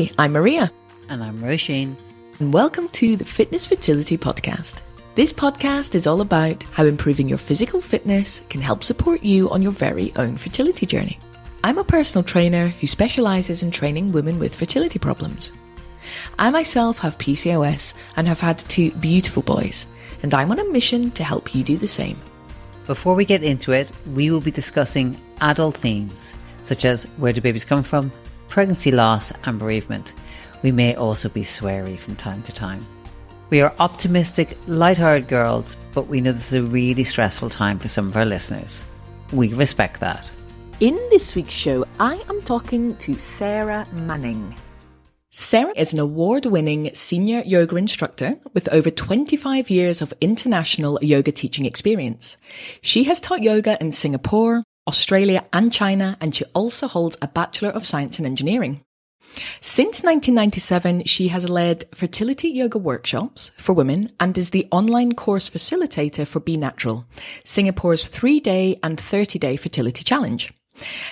Hi, I'm Maria. And I'm Roisin. And welcome to the Fitness Fertility Podcast. This podcast is all about how improving your physical fitness can help support you on your very own fertility journey. I'm a personal trainer who specialises in training women with fertility problems. I myself have PCOS and have had two beautiful boys, and I'm on a mission to help you do the same. Before we get into it, we will be discussing adult themes such as where do babies come from, pregnancy loss, and bereavement. We may also be sweary from time to time. We are optimistic, light-hearted girls, but we know this is a really stressful time for some of our listeners. We respect that. In this week's show, I am talking to Sarah Manning. Sarah is an award winning senior yoga instructor with over 25 years of international yoga teaching experience. She has taught yoga in Singapore, Australia, and China, and she also holds a Bachelor of Science in Engineering. Since 1997, she has led fertility yoga workshops for women and is the online course facilitator for Be Natural, Singapore's three day and 30 day fertility challenge.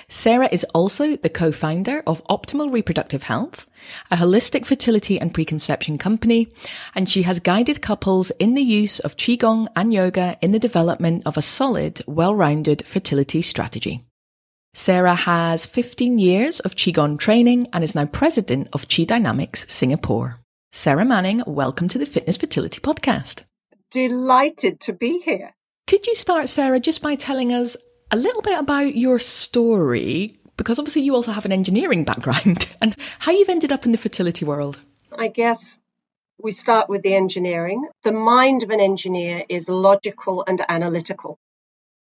Sarah is also the co-founder of Optimal Reproductive Health, a holistic fertility and preconception company, and she has guided couples in the use of Qigong and yoga in the development of a solid, well-rounded fertility strategy. Sarah has 15 years of Qigong training and is now president of Qi Dynamics Singapore. Sarah Manning, welcome to the Fitness Fertility Podcast. Delighted to be here. Could you start, Sarah, just by telling us a little bit about your story, because obviously you also have an engineering background, and how you've ended up in the fertility world. I guess we start with the engineering. The mind of an engineer is logical and analytical.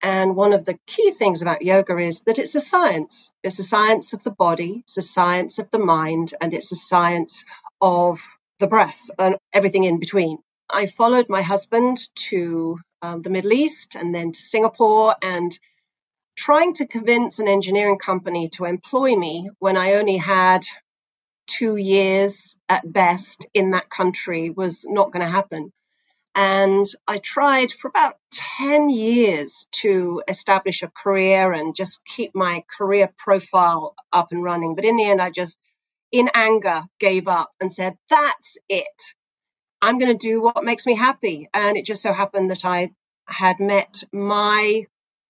And one of the key things about yoga is that it's a science. It's a science of the body, it's a science of the mind, and it's a science of the breath and everything in between. I followed my husband to um, the Middle East and then to Singapore and trying to convince an engineering company to employ me when I only had two years at best in that country was not going to happen. And I tried for about 10 years to establish a career and just keep my career profile up and running. But in the end, I just, in anger, gave up and said, that's it. I'm going to do what makes me happy. And it just so happened that I had met my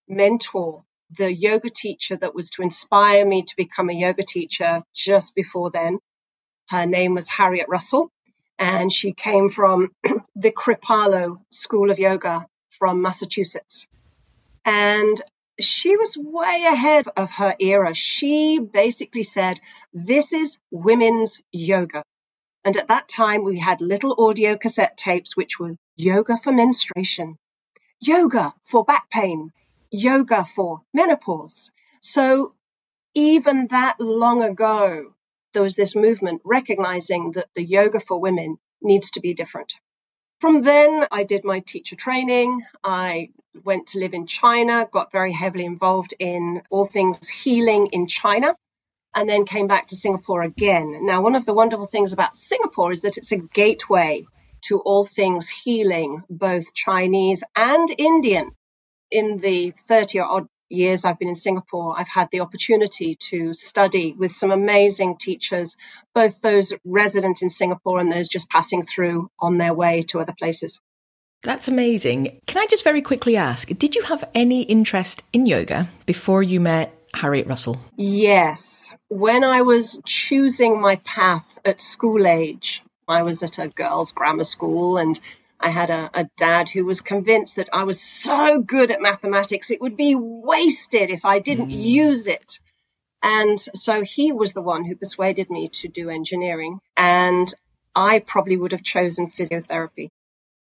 mentor the yoga teacher that was to inspire me to become a yoga teacher just before then. Her name was Harriet Russell, and she came from the Kripalu School of Yoga from Massachusetts. And she was way ahead of her era. She basically said, This is women's yoga. And at that time, we had little audio cassette tapes, which was yoga for menstruation, yoga for back pain, yoga for menopause. So even that long ago, there was this movement recognizing that the yoga for women needs to be different. From then, I did my teacher training. I went to live in China, got very heavily involved in all things healing in China, and then came back to Singapore again. Now, one of the wonderful things about Singapore is that it's a gateway to all things healing, both Chinese and Indian in the 30 or odd years I've been in Singapore, I've had the opportunity to study with some amazing teachers, both those resident in Singapore and those just passing through on their way to other places. That's amazing. Can I just very quickly ask, did you have any interest in yoga before you met Harriet Russell? Yes. When I was choosing my path at school age, I was at a girls' grammar school and I had a, a, dad who was convinced that I was so good at mathematics, it would be wasted if I didn't mm. use it. And so he was the one who persuaded me to do engineering. And I probably would have chosen physiotherapy.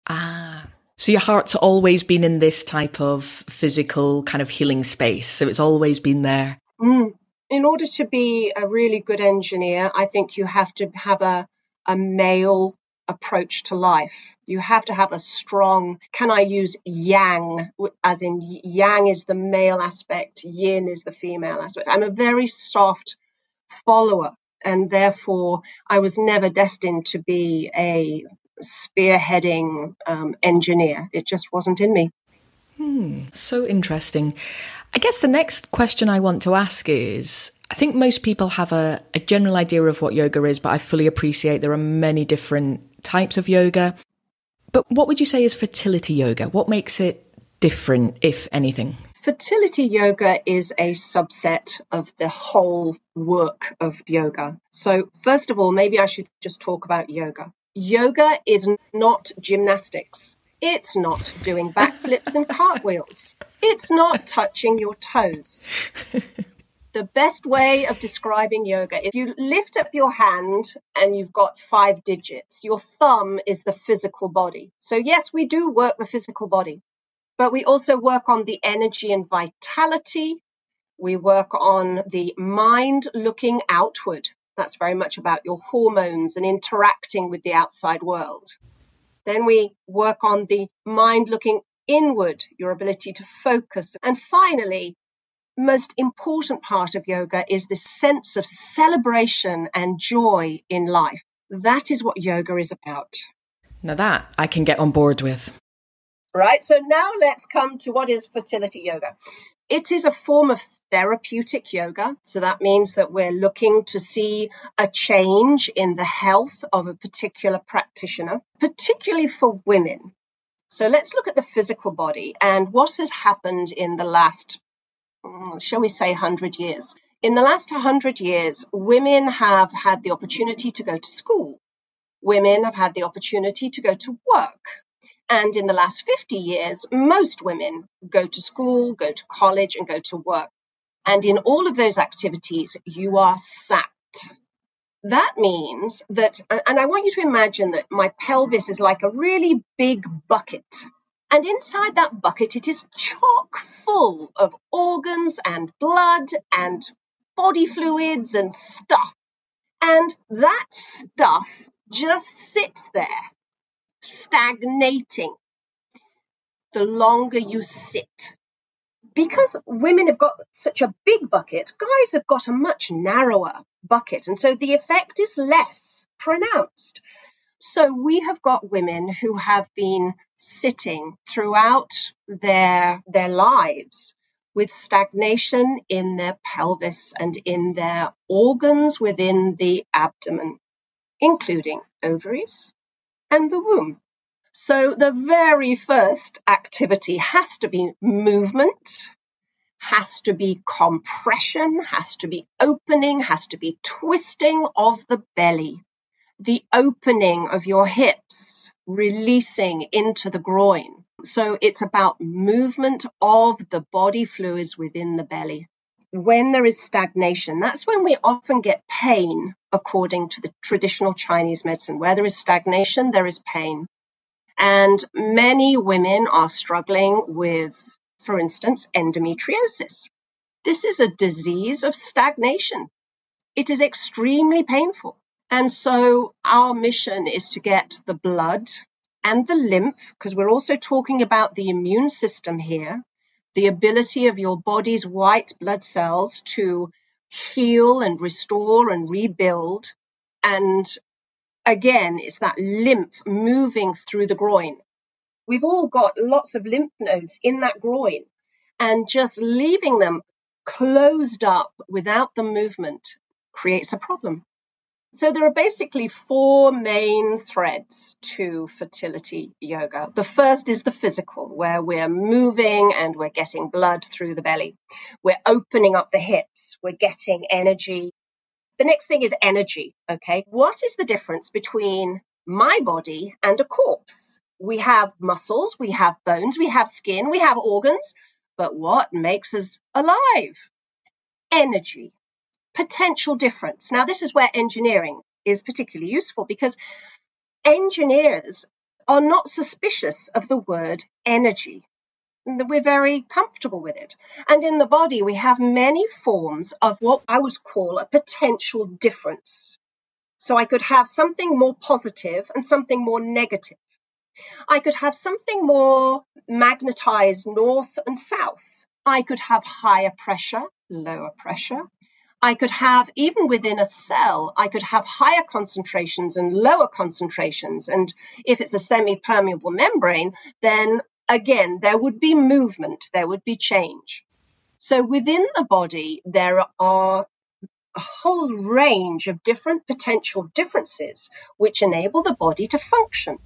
Ah. So your heart's always been in this type of physical kind of healing space. So it's always been there. Mm. In order to be a really good engineer, I think you have to have a, a male approach to life. You have to have a strong, can I use yang, as in yang is the male aspect, yin is the female aspect. I'm a very soft follower, and therefore I was never destined to be a spearheading um, engineer. It just wasn't in me. Hmm, so interesting. I guess the next question I want to ask is I think most people have a, a general idea of what yoga is, but I fully appreciate there are many different types of yoga. But what would you say is fertility yoga? What makes it different, if anything? Fertility yoga is a subset of the whole work of yoga. So, first of all, maybe I should just talk about yoga. Yoga is not gymnastics. It's not doing backflips and cartwheels. It's not touching your toes. the best way of describing yoga if you lift up your hand and you've got five digits. Your thumb is the physical body. So yes we do work the physical body but we also work on the energy and vitality. We work on the mind looking outward. That's very much about your hormones and interacting with the outside world. Then we work on the mind looking inward your ability to focus. And finally most important part of yoga is this sense of celebration and joy in life. That is what yoga is about. Now, that I can get on board with. Right, so now let's come to what is fertility yoga. It is a form of therapeutic yoga. So that means that we're looking to see a change in the health of a particular practitioner, particularly for women. So let's look at the physical body and what has happened in the last Uh, shall we say, 100 years. In the last 100 years, women have had the opportunity to go to school. Women have had the opportunity to go to work. And in the last 50 years, most women go to school, go to college, and go to work. And in all of those activities, you are sat. That means that, and I want you to imagine that my pelvis is like a really big bucket. And inside that bucket, it is chock full of organs and blood and body fluids and stuff. And that stuff just sits there, stagnating. The longer you sit. Because women have got such a big bucket, guys have got a much narrower bucket. And so the effect is less pronounced. So we have got women who have been sitting throughout their, their lives with stagnation in their pelvis and in their organs within the abdomen, including ovaries and the womb. So the very first activity has to be movement, has to be compression, has to be opening, has to be twisting of the belly the opening of your hips, releasing into the groin. So it's about movement of the body fluids within the belly. When there is stagnation, that's when we often get pain, according to the traditional Chinese medicine. Where there is stagnation, there is pain. And many women are struggling with, for instance, endometriosis. This is a disease of stagnation. It is extremely painful. And so our mission is to get the blood and the lymph, because we're also talking about the immune system here, the ability of your body's white blood cells to heal and restore and rebuild. And again, it's that lymph moving through the groin. We've all got lots of lymph nodes in that groin, and just leaving them closed up without the movement creates a problem. So there are basically four main threads to fertility yoga. The first is the physical, where we're moving and we're getting blood through the belly. We're opening up the hips. We're getting energy. The next thing is energy. Okay. What is the difference between my body and a corpse? We have muscles, we have bones, we have skin, we have organs, but what makes us alive? Energy potential difference. Now, this is where engineering is particularly useful because engineers are not suspicious of the word energy. We're very comfortable with it. And in the body, we have many forms of what I would call a potential difference. So I could have something more positive and something more negative. I could have something more magnetized north and south. I could have higher pressure, lower pressure. I could have, even within a cell, I could have higher concentrations and lower concentrations. And if it's a semi permeable membrane, then again, there would be movement, there would be change. So within the body, there are a whole range of different potential differences which enable the body to function.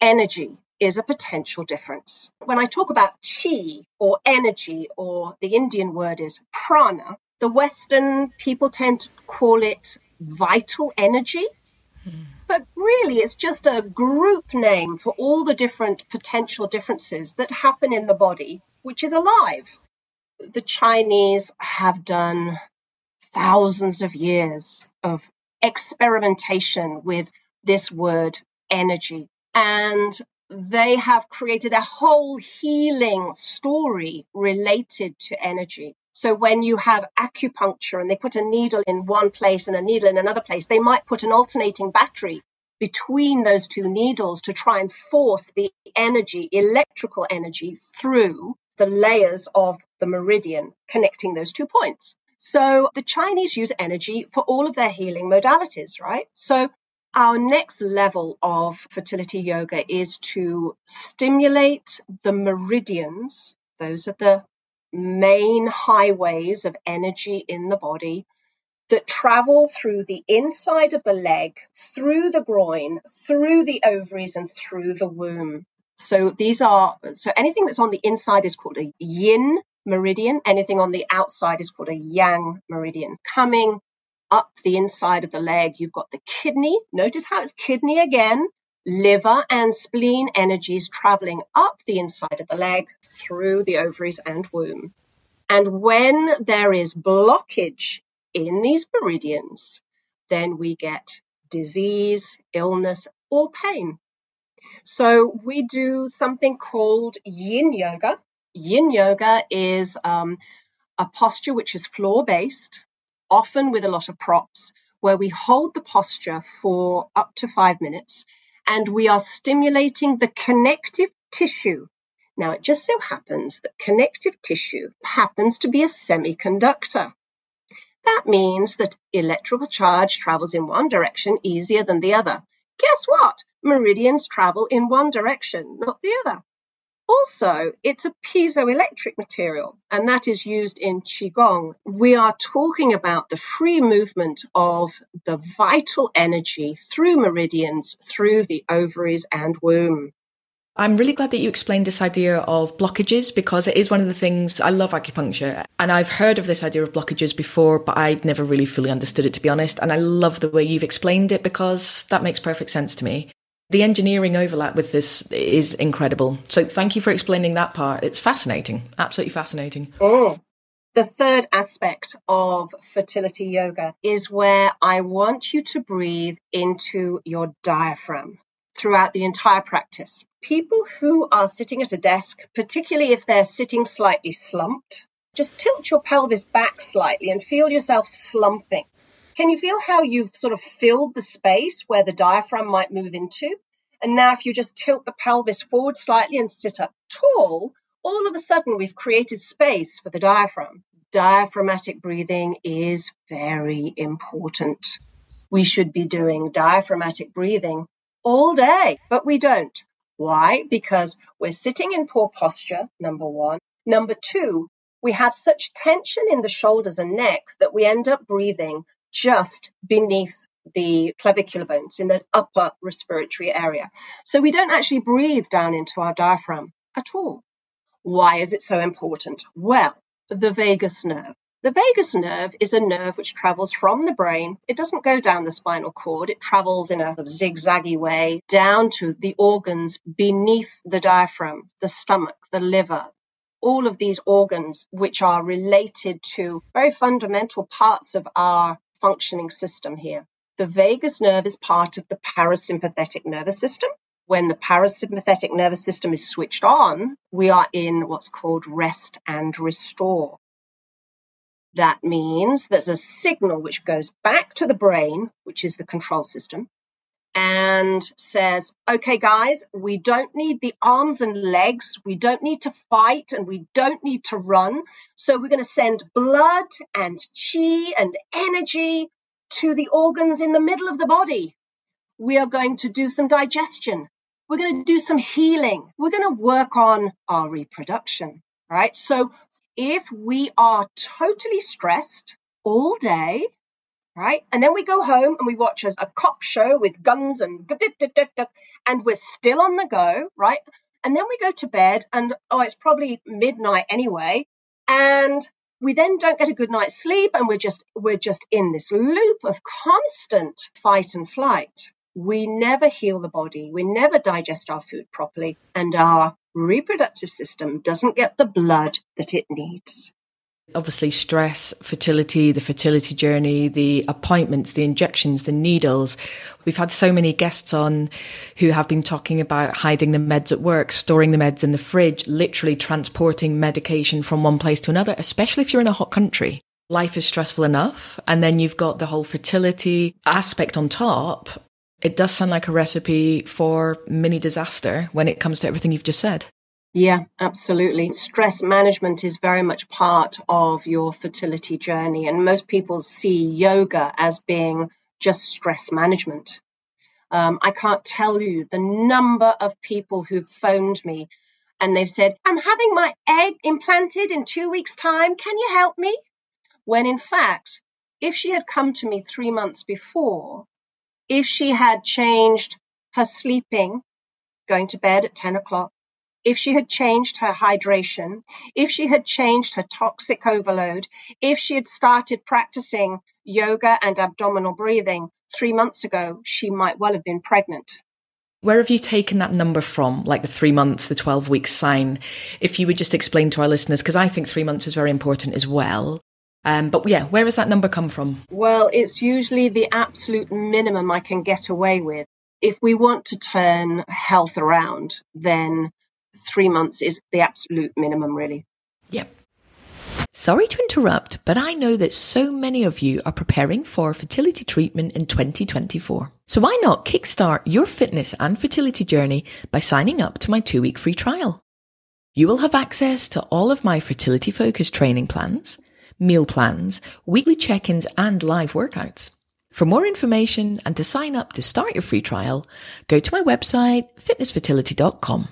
Energy is a potential difference. When I talk about chi or energy, or the Indian word is prana, the Western people tend to call it vital energy. But really, it's just a group name for all the different potential differences that happen in the body, which is alive. The Chinese have done thousands of years of experimentation with this word energy. And they have created a whole healing story related to energy. So when you have acupuncture and they put a needle in one place and a needle in another place, they might put an alternating battery between those two needles to try and force the energy, electrical energy, through the layers of the meridian connecting those two points. So the Chinese use energy for all of their healing modalities, right? So our next level of fertility yoga is to stimulate the meridians. Those are the main highways of energy in the body that travel through the inside of the leg, through the groin, through the ovaries, and through the womb. So these are, so anything that's on the inside is called a yin meridian. Anything on the outside is called a yang meridian. Coming up the inside of the leg, you've got the kidney. Notice how it's kidney again liver and spleen energies traveling up the inside of the leg through the ovaries and womb. And when there is blockage in these meridians, then we get disease, illness, or pain. So we do something called yin yoga. Yin yoga is um, a posture which is floor based, often with a lot of props, where we hold the posture for up to five minutes and we are stimulating the connective tissue. Now, it just so happens that connective tissue happens to be a semiconductor. That means that electrical charge travels in one direction easier than the other. Guess what? Meridians travel in one direction, not the other. Also, it's a piezoelectric material, and that is used in Qigong. We are talking about the free movement of the vital energy through meridians, through the ovaries and womb. I'm really glad that you explained this idea of blockages because it is one of the things I love acupuncture and I've heard of this idea of blockages before, but I'd never really fully understood it to be honest. And I love the way you've explained it because that makes perfect sense to me the engineering overlap with this is incredible. So thank you for explaining that part. It's fascinating, absolutely fascinating. Oh. The third aspect of fertility yoga is where I want you to breathe into your diaphragm throughout the entire practice. People who are sitting at a desk, particularly if they're sitting slightly slumped, just tilt your pelvis back slightly and feel yourself slumping. Can you feel how you've sort of filled the space where the diaphragm might move into? And now, if you just tilt the pelvis forward slightly and sit up tall, all of a sudden we've created space for the diaphragm. Diaphragmatic breathing is very important. We should be doing diaphragmatic breathing all day, but we don't. Why? Because we're sitting in poor posture, number one. Number two, we have such tension in the shoulders and neck that we end up breathing just beneath the clavicular bones in the upper respiratory area. So we don't actually breathe down into our diaphragm at all. Why is it so important? Well, the vagus nerve. The vagus nerve is a nerve which travels from the brain. It doesn't go down the spinal cord. It travels in a zigzaggy way down to the organs beneath the diaphragm, the stomach, the liver, all of these organs which are related to very fundamental parts of our functioning system here. The vagus nerve is part of the parasympathetic nervous system. When the parasympathetic nervous system is switched on, we are in what's called rest and restore. That means there's a signal which goes back to the brain, which is the control system, and says, okay, guys, we don't need the arms and legs. We don't need to fight and we don't need to run. So we're going to send blood and chi and energy to the organs in the middle of the body. We are going to do some digestion. We're going to do some healing. We're going to work on our reproduction, right? So if we are totally stressed all day, right? And then we go home and we watch a, a cop show with guns and and we're still on the go, right? And then we go to bed and oh, it's probably midnight anyway, and we then don't get a good night's sleep and we're just we're just in this loop of constant fight and flight. We never heal the body, we never digest our food properly, and our reproductive system doesn't get the blood that it needs. Obviously, stress, fertility, the fertility journey, the appointments, the injections, the needles. We've had so many guests on who have been talking about hiding the meds at work, storing the meds in the fridge, literally transporting medication from one place to another, especially if you're in a hot country. Life is stressful enough. And then you've got the whole fertility aspect on top. It does sound like a recipe for mini disaster when it comes to everything you've just said. Yeah, absolutely. Stress management is very much part of your fertility journey, and most people see yoga as being just stress management. Um, I can't tell you the number of people who've phoned me and they've said, I'm having my egg implanted in two weeks' time. Can you help me? When in fact, if she had come to me three months before, if she had changed her sleeping, going to bed at 10 o'clock, if she had changed her hydration, if she had changed her toxic overload, if she had started practicing yoga and abdominal breathing three months ago, she might well have been pregnant. Where have you taken that number from, like the three months, the 12 weeks sign? If you would just explain to our listeners, because I think three months is very important as well. Um, but yeah, where has that number come from? Well, it's usually the absolute minimum I can get away with. If we want to turn health around, then three months is the absolute minimum, really. Yep. Sorry to interrupt, but I know that so many of you are preparing for fertility treatment in 2024. So why not kickstart your fitness and fertility journey by signing up to my two week free trial? You will have access to all of my fertility focused training plans, meal plans, weekly check ins, and live workouts. For more information and to sign up to start your free trial, go to my website, fitnessfertility.com.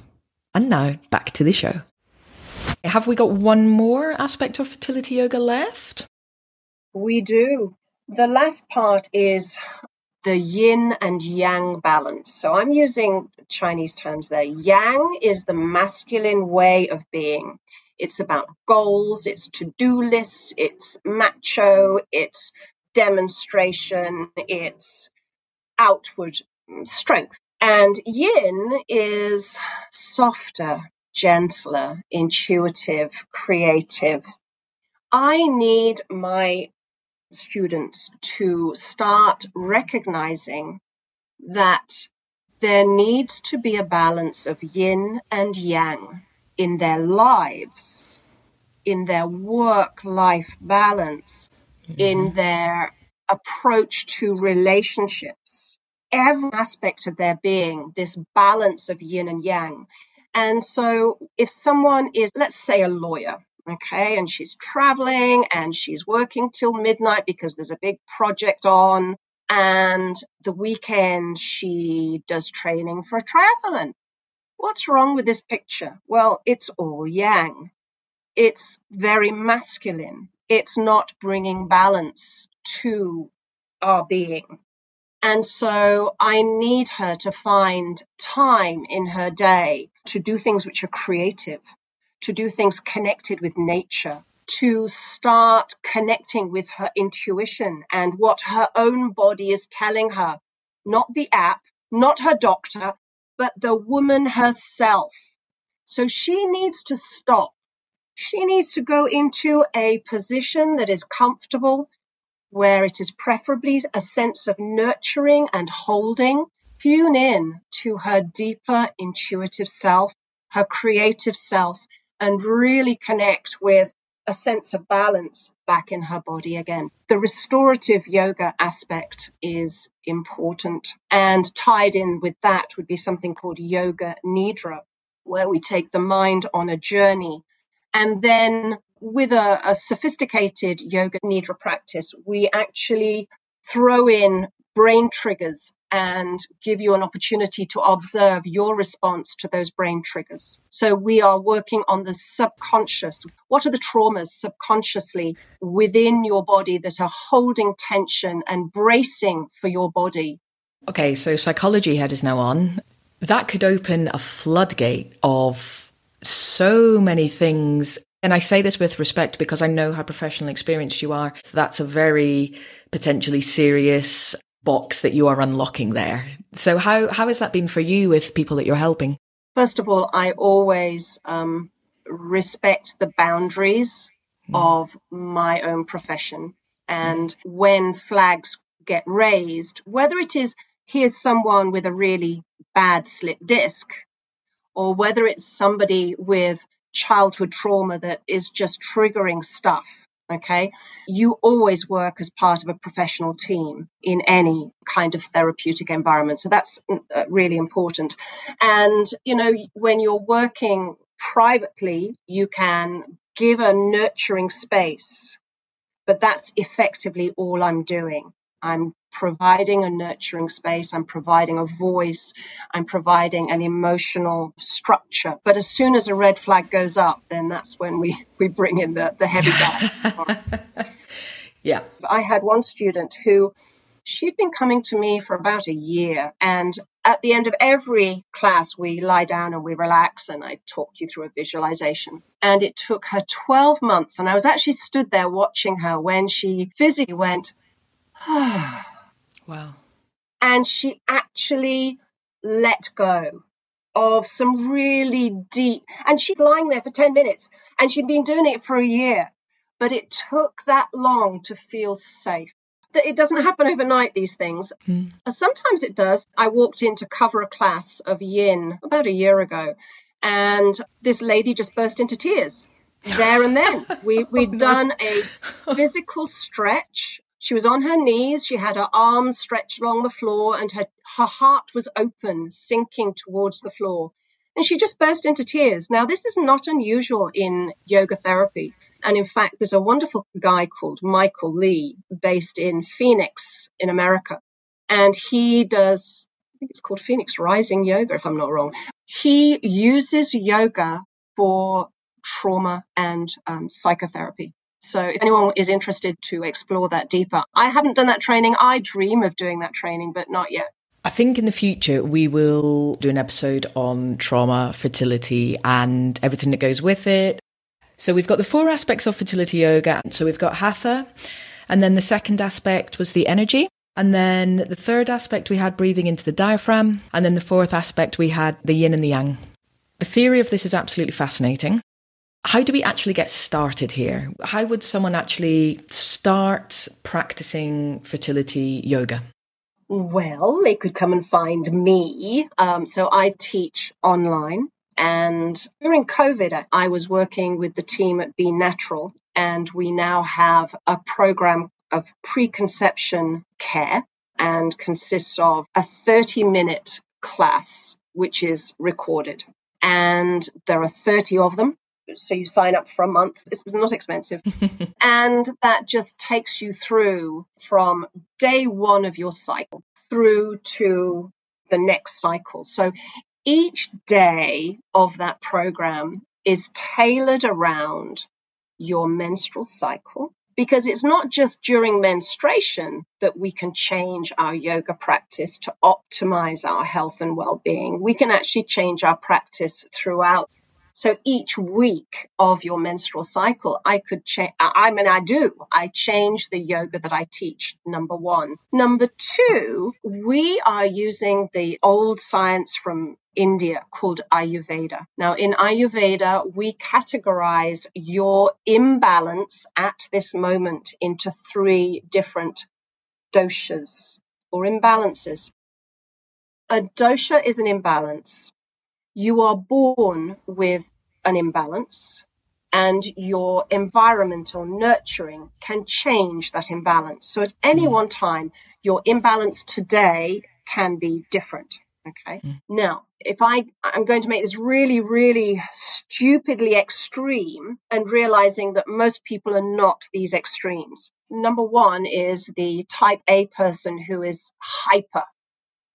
And now back to the show. Have we got one more aspect of fertility yoga left? We do. The last part is the yin and yang balance. So I'm using Chinese terms there. Yang is the masculine way of being. It's about goals, it's to do lists, it's macho, it's demonstration, it's outward strength. And yin is softer, gentler, intuitive, creative. I need my students to start recognizing that there needs to be a balance of yin and yang in their lives, in their work life balance, mm-hmm. in their approach to relationships every aspect of their being, this balance of yin and yang. And so if someone is, let's say, a lawyer, okay, and she's traveling and she's working till midnight because there's a big project on, and the weekend she does training for a triathlon. What's wrong with this picture? Well, it's all yang. It's very masculine. It's not bringing balance to our being. And so I need her to find time in her day to do things which are creative, to do things connected with nature, to start connecting with her intuition and what her own body is telling her, not the app, not her doctor, but the woman herself. So she needs to stop. She needs to go into a position that is comfortable where it is preferably a sense of nurturing and holding, tune in to her deeper intuitive self, her creative self, and really connect with a sense of balance back in her body again. The restorative yoga aspect is important, and tied in with that would be something called yoga nidra, where we take the mind on a journey and then with a, a sophisticated yoga nidra practice, we actually throw in brain triggers and give you an opportunity to observe your response to those brain triggers. So we are working on the subconscious. What are the traumas subconsciously within your body that are holding tension and bracing for your body? Okay, so psychology head is now on. That could open a floodgate of so many things. And I say this with respect because I know how professional experienced you are. That's a very potentially serious box that you are unlocking there. So how how has that been for you with people that you're helping? First of all, I always um, respect the boundaries mm. of my own profession, and mm. when flags get raised, whether it is here's someone with a really bad slip disc, or whether it's somebody with childhood trauma that is just triggering stuff Okay. You always work as part of a professional team in any kind of therapeutic environment. So that's uh, really important. And, you know, when you're working privately, you can give a nurturing space, but that's effectively all I'm doing. I'm providing a nurturing space, I'm providing a voice, I'm providing an emotional structure. But as soon as a red flag goes up, then that's when we, we bring in the, the heavy gas. yeah. I had one student who she'd been coming to me for about a year and at the end of every class we lie down and we relax and i talk you through a visualization and it took her 12 months and i was actually stood there watching her when she physically went wow. And she actually let go of some really deep, and she's lying there for 10 minutes and she'd been doing it for a year, but it took that long to feel safe. It doesn't happen overnight, these things. Mm. Sometimes it does. I walked in to cover a class of yin about a year ago, and this lady just burst into tears there and then. We, we'd oh, done a physical stretch she was on her knees, she had her arms stretched along the floor, and her, her heart was open, sinking towards the floor. And she just burst into tears. Now, this is not unusual in yoga therapy. And in fact, there's a wonderful guy called Michael Lee, based in Phoenix, in America. And he does, I think it's called Phoenix Rising Yoga, if I'm not wrong. He uses yoga for trauma and um, psychotherapy. So if anyone is interested to explore that deeper, I haven't done that training. I dream of doing that training, but not yet. I think in the future we will do an episode on trauma, fertility, and everything that goes with it. So we've got the four aspects of fertility yoga. So we've got hatha, and then the second aspect was the energy. And then the third aspect we had breathing into the diaphragm. And then the fourth aspect we had the yin and the yang. The theory of this is absolutely fascinating. How do we actually get started here? How would someone actually start practicing fertility yoga? Well, they could come and find me. Um, so I teach online. And during COVID, I was working with the team at Be Natural, and we now have a program of preconception care and consists of a 30 minute class, which is recorded. And there are 30 of them so you sign up for a month. It's not expensive. and that just takes you through from day one of your cycle through to the next cycle. So each day of that program is tailored around your menstrual cycle because it's not just during menstruation that we can change our yoga practice to optimize our health and well-being. We can actually change our practice throughout so each week of your menstrual cycle, I could change. I mean, I do. I change the yoga that I teach, number one. Number two, we are using the old science from India called Ayurveda. Now, in Ayurveda, we categorize your imbalance at this moment into three different doshas or imbalances. A dosha is an imbalance you are born with an imbalance and your environmental nurturing can change that imbalance. So at any mm. one time, your imbalance today can be different. Okay. Mm. Now, if I I'm going to make this really, really stupidly extreme and realizing that most people are not these extremes. Number one is the type A person who is hyper.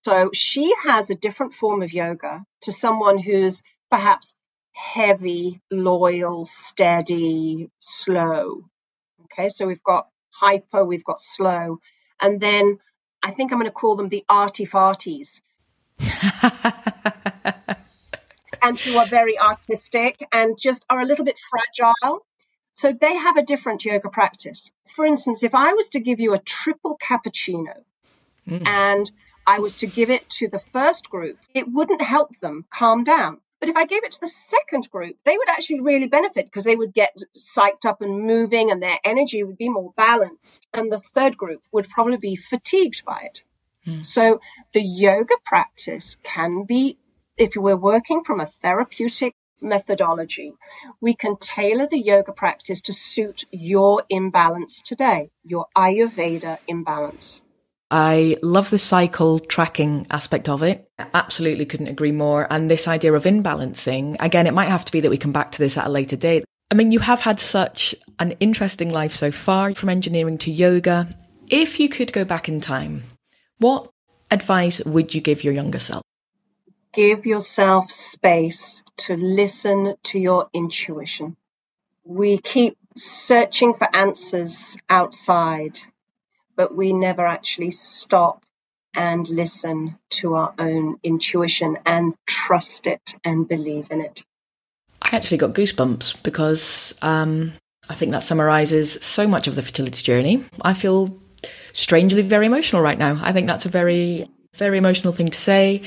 So she has a different form of yoga to someone who's perhaps heavy, loyal, steady, slow. Okay. So we've got hyper, we've got slow. And then I think I'm going to call them the arty farties and who are very artistic and just are a little bit fragile. So they have a different yoga practice. For instance, if I was to give you a triple cappuccino mm. and I was to give it to the first group, it wouldn't help them calm down. But if I gave it to the second group, they would actually really benefit because they would get psyched up and moving and their energy would be more balanced. And the third group would probably be fatigued by it. Hmm. So the yoga practice can be, if we're working from a therapeutic methodology, we can tailor the yoga practice to suit your imbalance today, your Ayurveda imbalance. I love the cycle tracking aspect of it. I absolutely couldn't agree more. And this idea of imbalancing, again, it might have to be that we come back to this at a later date. I mean, you have had such an interesting life so far from engineering to yoga. If you could go back in time, what advice would you give your younger self? Give yourself space to listen to your intuition. We keep searching for answers outside, but we never actually stop and listen to our own intuition and trust it and believe in it. I actually got goosebumps because um, I think that summarizes so much of the fertility journey. I feel strangely very emotional right now. I think that's a very, very emotional thing to say.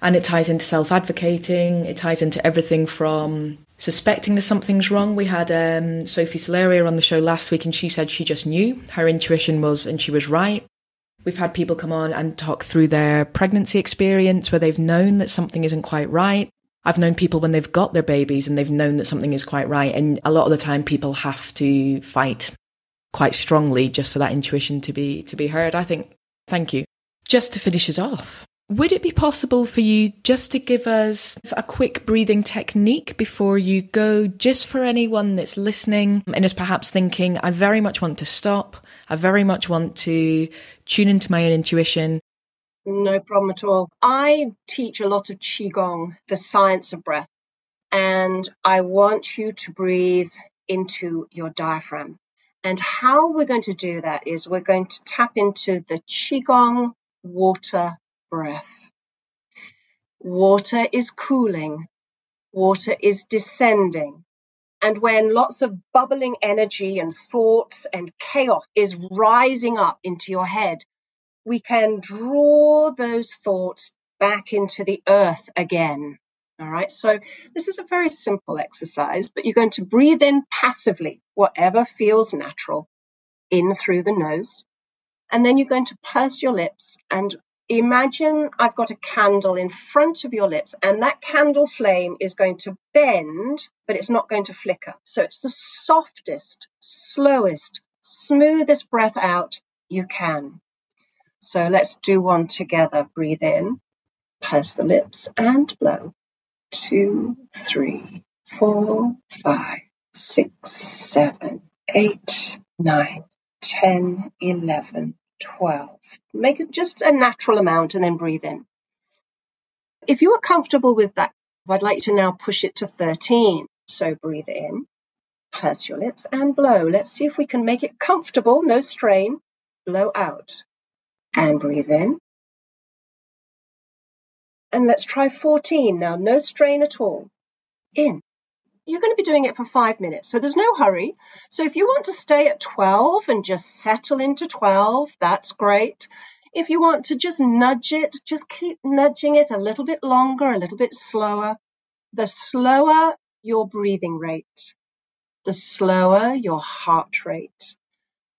And it ties into self advocating, it ties into everything from suspecting that something's wrong. We had um, Sophie Solaria on the show last week, and she said she just knew her intuition was, and she was right. We've had people come on and talk through their pregnancy experience where they've known that something isn't quite right. I've known people when they've got their babies and they've known that something is quite right. And a lot of the time, people have to fight quite strongly just for that intuition to be to be heard. I think thank you. Just to finish us off, would it be possible for you just to give us a quick breathing technique before you go, just for anyone that's listening and is perhaps thinking, I very much want to stop, I very much want to tune into my own intuition? No problem at all. I teach a lot of Qigong, the science of breath, and I want you to breathe into your diaphragm. And how we're going to do that is we're going to tap into the Qigong water breath. Water is cooling. Water is descending. And when lots of bubbling energy and thoughts and chaos is rising up into your head, we can draw those thoughts back into the earth again. All right. So this is a very simple exercise, but you're going to breathe in passively, whatever feels natural, in through the nose. And then you're going to purse your lips and imagine I've got a candle in front of your lips and that candle flame is going to bend, but it's not going to flicker. So it's the softest, slowest, smoothest breath out you can. So let's do one together. Breathe in, purse the lips and blow two, three, four, five, six, seven, eight, nine, ten, eleven, twelve. Make it just a natural amount and then breathe in. If you are comfortable with that, I'd like you to now push it to 13. So breathe in, purse your lips and blow. Let's see if we can make it comfortable, no strain. Blow out and breathe in and let's try 14 now, no strain at all. In. You're going to be doing it for five minutes, so there's no hurry. So if you want to stay at 12 and just settle into 12, that's great. If you want to just nudge it, just keep nudging it a little bit longer, a little bit slower. The slower your breathing rate, the slower your heart rate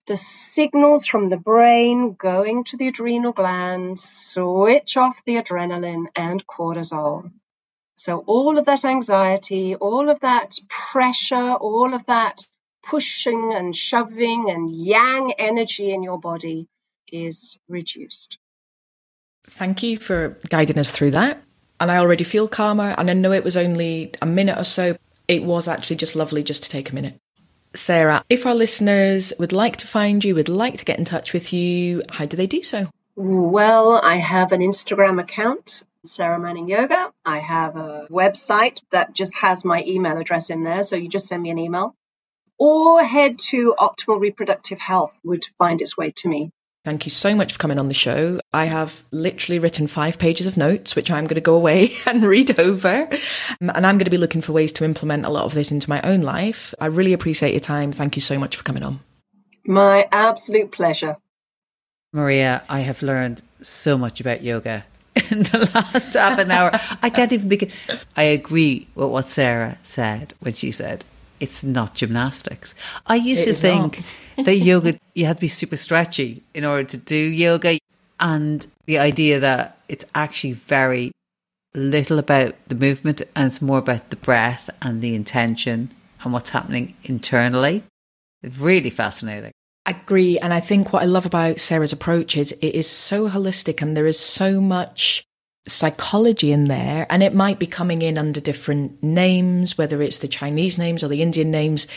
the signals from the brain going to the adrenal glands switch off the adrenaline and cortisol. So, all of that anxiety, all of that pressure, all of that pushing and shoving and yang energy in your body is reduced. Thank you for guiding us through that. And I already feel calmer. And I know it was only a minute or so. It was actually just lovely just to take a minute. Sarah, if our listeners would like to find you, would like to get in touch with you, how do they do so? Well, I have an Instagram account, Sarah Manning Yoga. I have a website that just has my email address in there. So you just send me an email or head to Optimal Reproductive Health would find its way to me. Thank you so much for coming on the show. I have literally written five pages of notes, which I'm going to go away and read over. Um, and I'm going to be looking for ways to implement a lot of this into my own life. I really appreciate your time. Thank you so much for coming on. My absolute pleasure. Maria, I have learned so much about yoga in the last half an hour. I can't even begin. I agree with what Sarah said when she said it's not gymnastics. I used it to think that yoga, you had to be super stretchy in order to do yoga. And the idea that it's actually very little about the movement and it's more about the breath and the intention and what's happening internally. It's really fascinating. I agree. And I think what I love about Sarah's approach is it is so holistic and there is so much psychology in there and it might be coming in under different names whether it's the chinese names or the indian names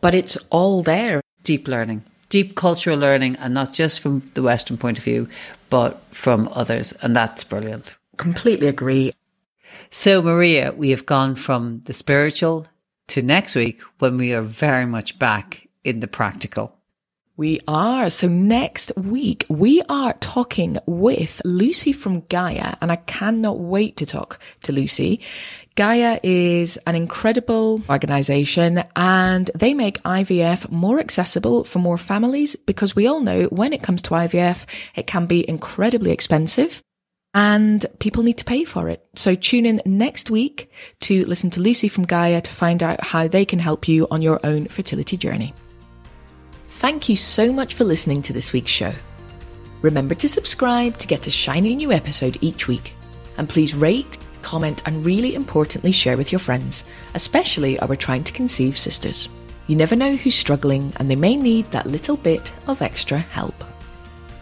but it's all there. Deep learning deep cultural learning and not just from the western point of view but from others and that's brilliant. Completely agree. So maria we have gone from the spiritual to next week when we are very much back in the practical we are. So next week, we are talking with Lucy from Gaia, and I cannot wait to talk to Lucy. Gaia is an incredible organization and they make IVF more accessible for more families because we all know when it comes to IVF, it can be incredibly expensive and people need to pay for it. So tune in next week to listen to Lucy from Gaia to find out how they can help you on your own fertility journey. Thank you so much for listening to this week's show. Remember to subscribe to get a shiny new episode each week. And please rate, comment, and really importantly, share with your friends, especially our trying to conceive sisters. You never know who's struggling and they may need that little bit of extra help.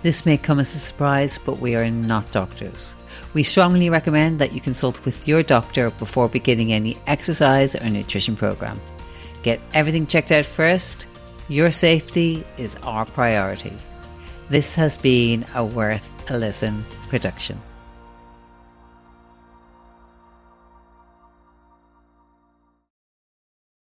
This may come as a surprise, but we are not doctors. We strongly recommend that you consult with your doctor before beginning any exercise or nutrition program. Get everything checked out first your safety is our priority. This has been a Worth a Listen production.